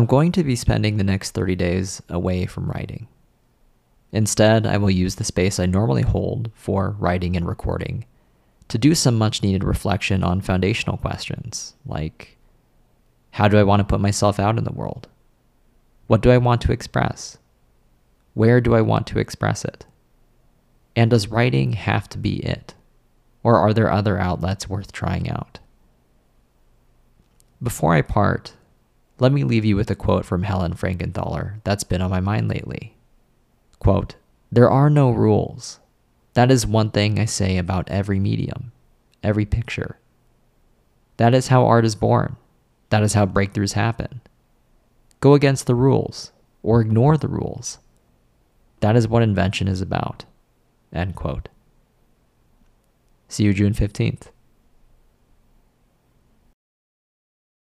I'm going to be spending the next 30 days away from writing. Instead, I will use the space I normally hold for writing and recording to do some much needed reflection on foundational questions like how do I want to put myself out in the world? What do I want to express? Where do I want to express it? And does writing have to be it? Or are there other outlets worth trying out? Before I part, let me leave you with a quote from Helen Frankenthaler that's been on my mind lately. Quote, There are no rules. That is one thing I say about every medium, every picture. That is how art is born. That is how breakthroughs happen. Go against the rules or ignore the rules. That is what invention is about. End quote. See you June 15th.